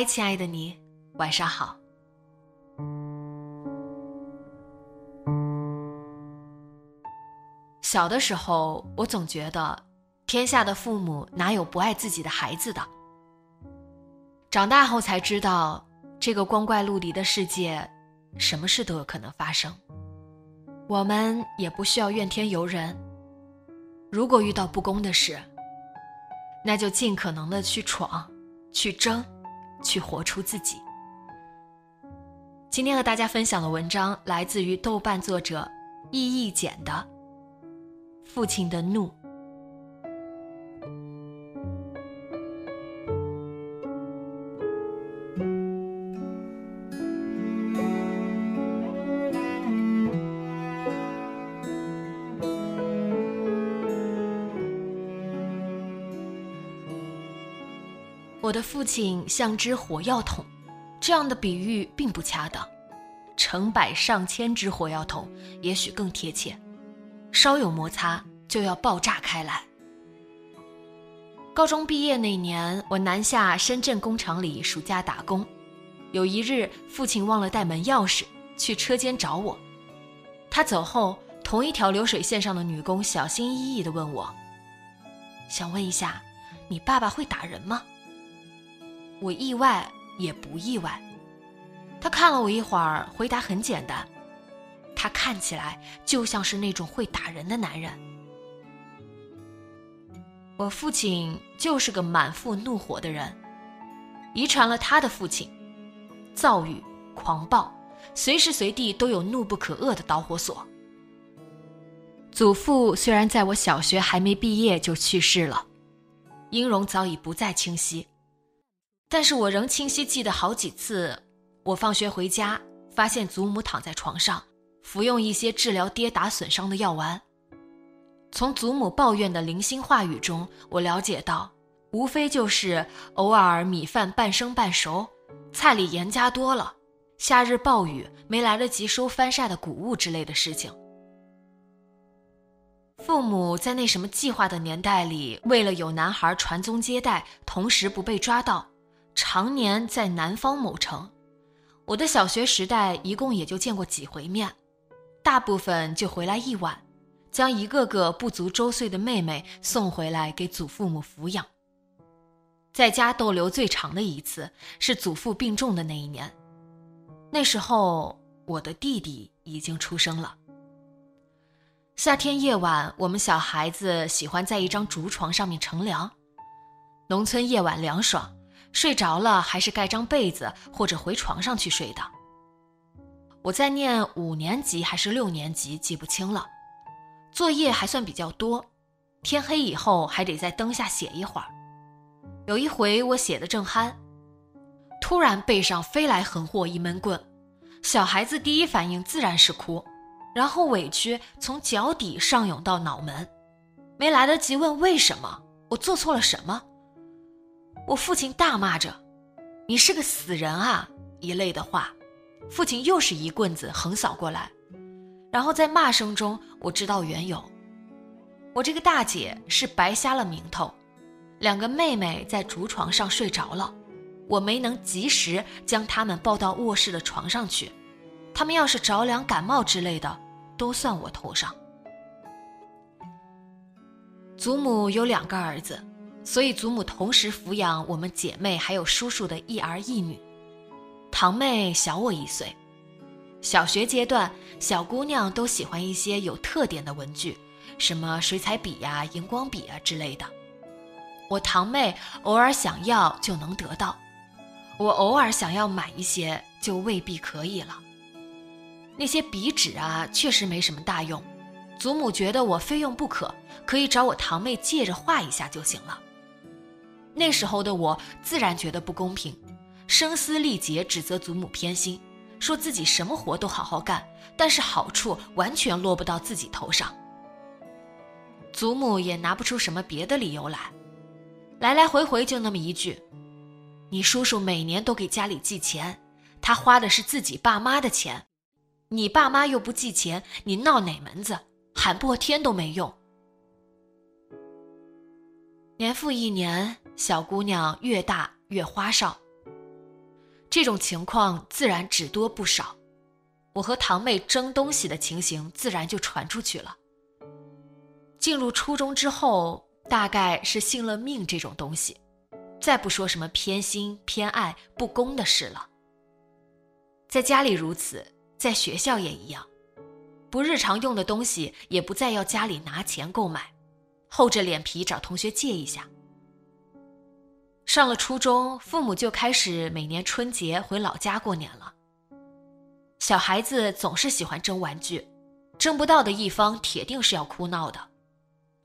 嗨，亲爱的你，晚上好。小的时候，我总觉得天下的父母哪有不爱自己的孩子的。长大后才知道，这个光怪陆离的世界，什么事都有可能发生。我们也不需要怨天尤人。如果遇到不公的事，那就尽可能的去闯，去争。去活出自己。今天和大家分享的文章来自于豆瓣作者易易简的《父亲的怒》。父亲像只火药桶，这样的比喻并不恰当。成百上千只火药桶也许更贴切，稍有摩擦就要爆炸开来。高中毕业那年，我南下深圳工厂里暑假打工。有一日，父亲忘了带门钥匙，去车间找我。他走后，同一条流水线上的女工小心翼翼地问我：“想问一下，你爸爸会打人吗？”我意外也不意外，他看了我一会儿，回答很简单：他看起来就像是那种会打人的男人。我父亲就是个满腹怒火的人，遗传了他的父亲，躁郁、狂暴，随时随地都有怒不可遏的导火索。祖父虽然在我小学还没毕业就去世了，音容早已不再清晰。但是我仍清晰记得好几次，我放学回家，发现祖母躺在床上，服用一些治疗跌打损伤的药丸。从祖母抱怨的零星话语中，我了解到，无非就是偶尔米饭半生半熟，菜里盐加多了，夏日暴雨没来得及收翻晒的谷物之类的事情。父母在那什么计划的年代里，为了有男孩传宗接代，同时不被抓到。常年在南方某城，我的小学时代一共也就见过几回面，大部分就回来一晚，将一个个不足周岁的妹妹送回来给祖父母抚养。在家逗留最长的一次是祖父病重的那一年，那时候我的弟弟已经出生了。夏天夜晚，我们小孩子喜欢在一张竹床上面乘凉，农村夜晚凉爽。睡着了还是盖张被子或者回床上去睡的。我在念五年级还是六年级记不清了，作业还算比较多，天黑以后还得在灯下写一会儿。有一回我写的正酣，突然背上飞来横祸一闷棍，小孩子第一反应自然是哭，然后委屈从脚底上涌到脑门，没来得及问为什么，我做错了什么。我父亲大骂着：“你是个死人啊！”一类的话，父亲又是一棍子横扫过来，然后在骂声中，我知道缘由。我这个大姐是白瞎了名头，两个妹妹在竹床上睡着了，我没能及时将她们抱到卧室的床上去，她们要是着凉感冒之类的，都算我头上。祖母有两个儿子。所以祖母同时抚养我们姐妹还有叔叔的一儿一女，堂妹小我一岁。小学阶段，小姑娘都喜欢一些有特点的文具，什么水彩笔呀、荧光笔啊之类的。我堂妹偶尔想要就能得到，我偶尔想要买一些就未必可以了。那些笔纸啊，确实没什么大用。祖母觉得我非用不可，可以找我堂妹借着画一下就行了。那时候的我自然觉得不公平，声嘶力竭指责祖母偏心，说自己什么活都好好干，但是好处完全落不到自己头上。祖母也拿不出什么别的理由来。来来回回就那么一句：“你叔叔每年都给家里寄钱，他花的是自己爸妈的钱，你爸妈又不寄钱，你闹哪门子？喊破天都没用。”年复一年，小姑娘越大越花哨，这种情况自然只多不少。我和堂妹争东西的情形自然就传出去了。进入初中之后。大概是信了命这种东西，再不说什么偏心、偏爱、不公的事了。在家里如此，在学校也一样，不日常用的东西也不再要家里拿钱购买，厚着脸皮找同学借一下。上了初中，父母就开始每年春节回老家过年了。小孩子总是喜欢争玩具，争不到的一方铁定是要哭闹的。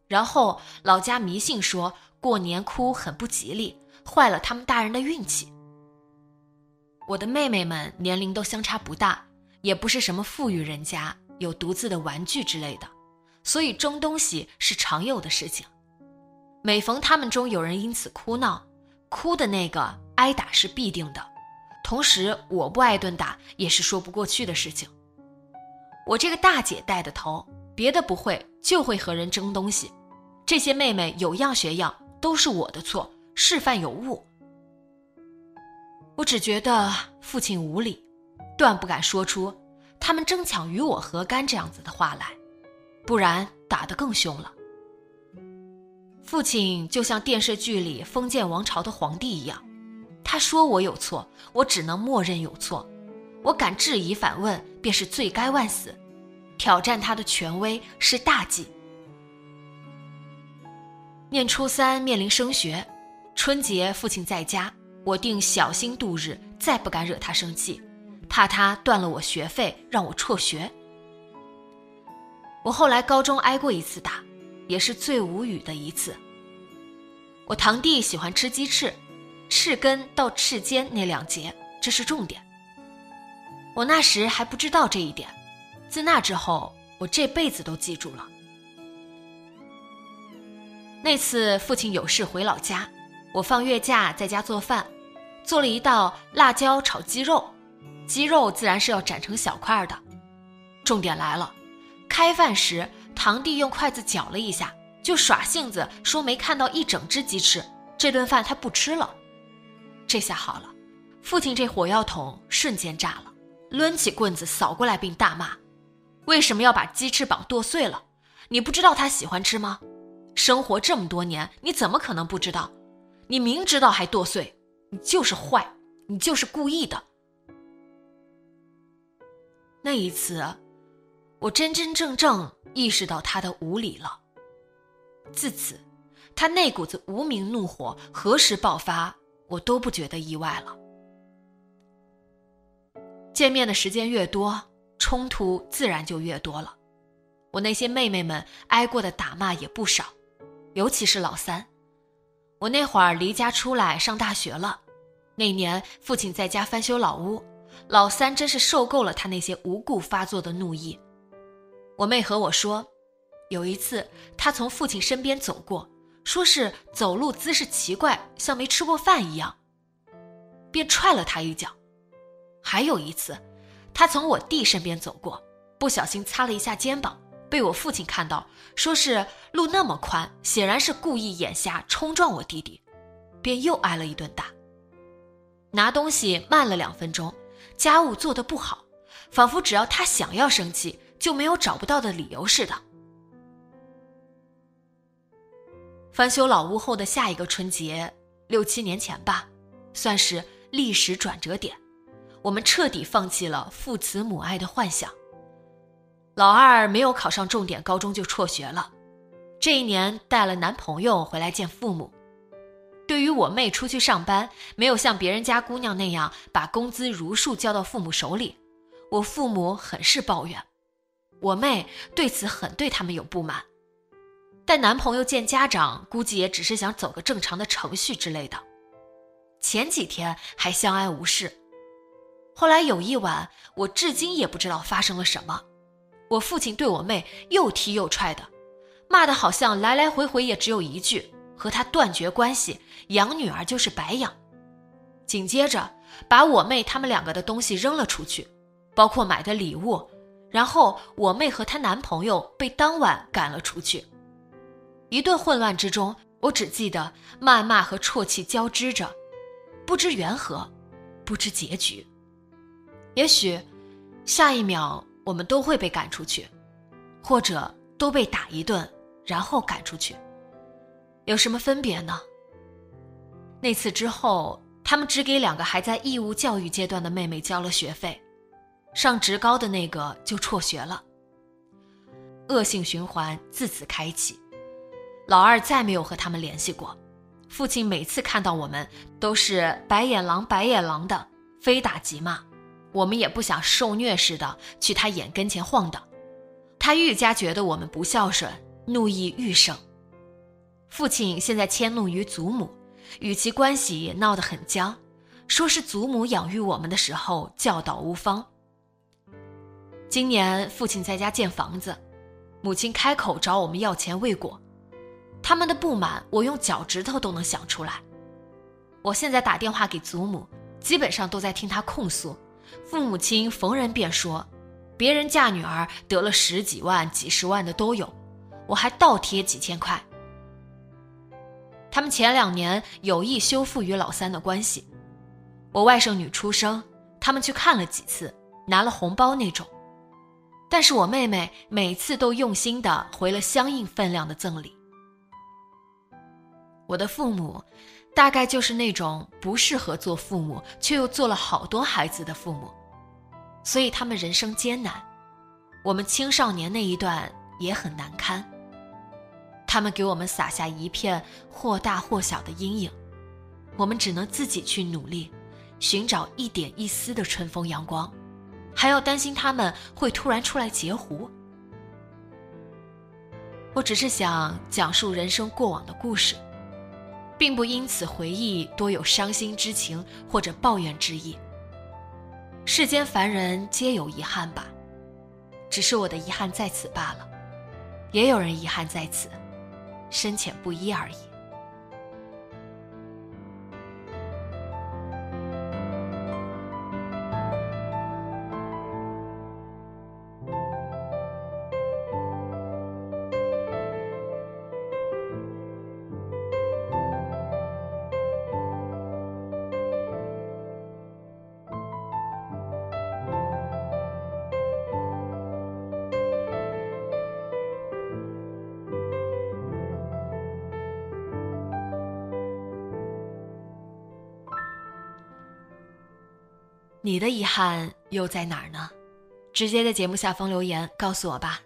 然后老家迷信说过年哭很不吉利，坏了他们大人的运气。我的妹妹们年龄都相差不大，也不是什么富裕人家，有独自的玩具之类的，所以争东西是常有的事情。每逢他们中有人因此哭闹，哭的那个挨打是必定的，同时我不挨顿打也是说不过去的事情。我这个大姐带的头。别的不会，就会和人争东西。这些妹妹有样学样，都是我的错，示范有误。我只觉得父亲无理，断不敢说出“他们争抢与我何干”这样子的话来，不然打得更凶了。父亲就像电视剧里封建王朝的皇帝一样，他说我有错，我只能默认有错。我敢质疑反问，便是罪该万死。挑战他的权威是大忌。念初三面临升学，春节父亲在家，我定小心度日，再不敢惹他生气，怕他断了我学费，让我辍学。我后来高中挨过一次打，也是最无语的一次。我堂弟喜欢吃鸡翅，翅根到翅尖那两节，这是重点。我那时还不知道这一点。自那之后，我这辈子都记住了。那次父亲有事回老家，我放月假在家做饭，做了一道辣椒炒鸡肉，鸡肉自然是要斩成小块的。重点来了，开饭时堂弟用筷子搅了一下，就耍性子说没看到一整只鸡翅，这顿饭他不吃了。这下好了，父亲这火药桶瞬间炸了，抡起棍子扫过来并大骂。为什么要把鸡翅膀剁碎了？你不知道他喜欢吃吗？生活这么多年，你怎么可能不知道？你明知道还剁碎，你就是坏，你就是故意的。那一次，我真真正正意识到他的无理了。自此，他那股子无名怒火何时爆发，我都不觉得意外了。见面的时间越多。冲突自然就越多了，我那些妹妹们挨过的打骂也不少，尤其是老三。我那会儿离家出来上大学了，那年父亲在家翻修老屋，老三真是受够了他那些无故发作的怒意。我妹和我说，有一次她从父亲身边走过，说是走路姿势奇怪，像没吃过饭一样，便踹了他一脚。还有一次。她从我弟身边走过，不小心擦了一下肩膀，被我父亲看到，说是路那么宽，显然是故意眼瞎冲撞我弟弟，便又挨了一顿打。拿东西慢了两分钟，家务做得不好，仿佛只要他想要生气，就没有找不到的理由似的。翻修老屋后的下一个春节，六七年前吧，算是历史转折点。我们彻底放弃了父慈母爱的幻想。老二没有考上重点高中就辍学了，这一年带了男朋友回来见父母。对于我妹出去上班，没有像别人家姑娘那样把工资如数交到父母手里，我父母很是抱怨。我妹对此很对他们有不满。带男朋友见家长，估计也只是想走个正常的程序之类的。前几天还相安无事，后来有一晚，我至今也不知道发生了什么。我父亲对我妹又踢又踹的，骂的好像来来回回也只有一句：“和他断绝关系，养女儿就是白养。”紧接着把我妹他们两个的东西扔了出去，包括买的礼物，然后我妹和她男朋友被当晚赶了出去。一顿混乱之中，我只记得谩骂和啜泣交织着，不知缘何，不知结局。也许下一秒我们都会被赶出去，或者都被打一顿，然后赶出去，有什么分别呢？那次之后，他们只给两个还在义务教育阶段的妹妹交了学费，上职高的那个就辍学了，恶性循环自此开启。老二再没有和他们联系过，父亲每次看到我们都是白眼狼白眼狼的，非打即骂，我们也不想受虐似的去他眼跟前晃荡，他愈加觉得我们不孝顺，怒意愈盛。父亲现在迁怒于祖母，与其关系闹得很僵，说是祖母养育我们的时候教导无方。今年父亲在家建房子，母亲开口找我们要钱未果。他们的不满，我用脚趾头都能想出来。我现在打电话给祖母，基本上都在听她控诉。父母亲逢人便说，别人嫁女儿得了十几万、几十万的都有，我还倒贴几千块。他们前两年有意修复与老三的关系，我外甥女出生，他们去看了几次，拿了红包那种。但是我妹妹每次都用心的回了相应分量的赠礼。我的父母，大概就是那种不适合做父母，却又做了好多孩子的父母，所以他们人生艰难。我们青少年那一段也很难堪。他们给我们撒下一片或大或小的阴影，我们只能自己去努力，寻找一点一丝的春风阳光，还要担心他们会突然出来截胡。我只是想讲述人生过往的故事。并不因此回忆多有伤心之情或者抱怨之意。世间凡人皆有遗憾吧，只是我的遗憾在此罢了。也有人遗憾在此，深浅不一而已。你的遗憾又在哪儿呢？直接在节目下方留言告诉我吧。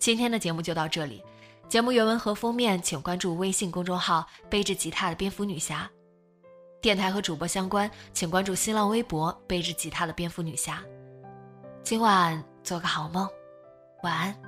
今天的节目就到这里，节目原文和封面请关注微信公众号“背着吉他的蝙蝠女侠”，电台和主播相关请关注新浪微博“背着吉他的蝙蝠女侠”。今晚做个好梦，晚安。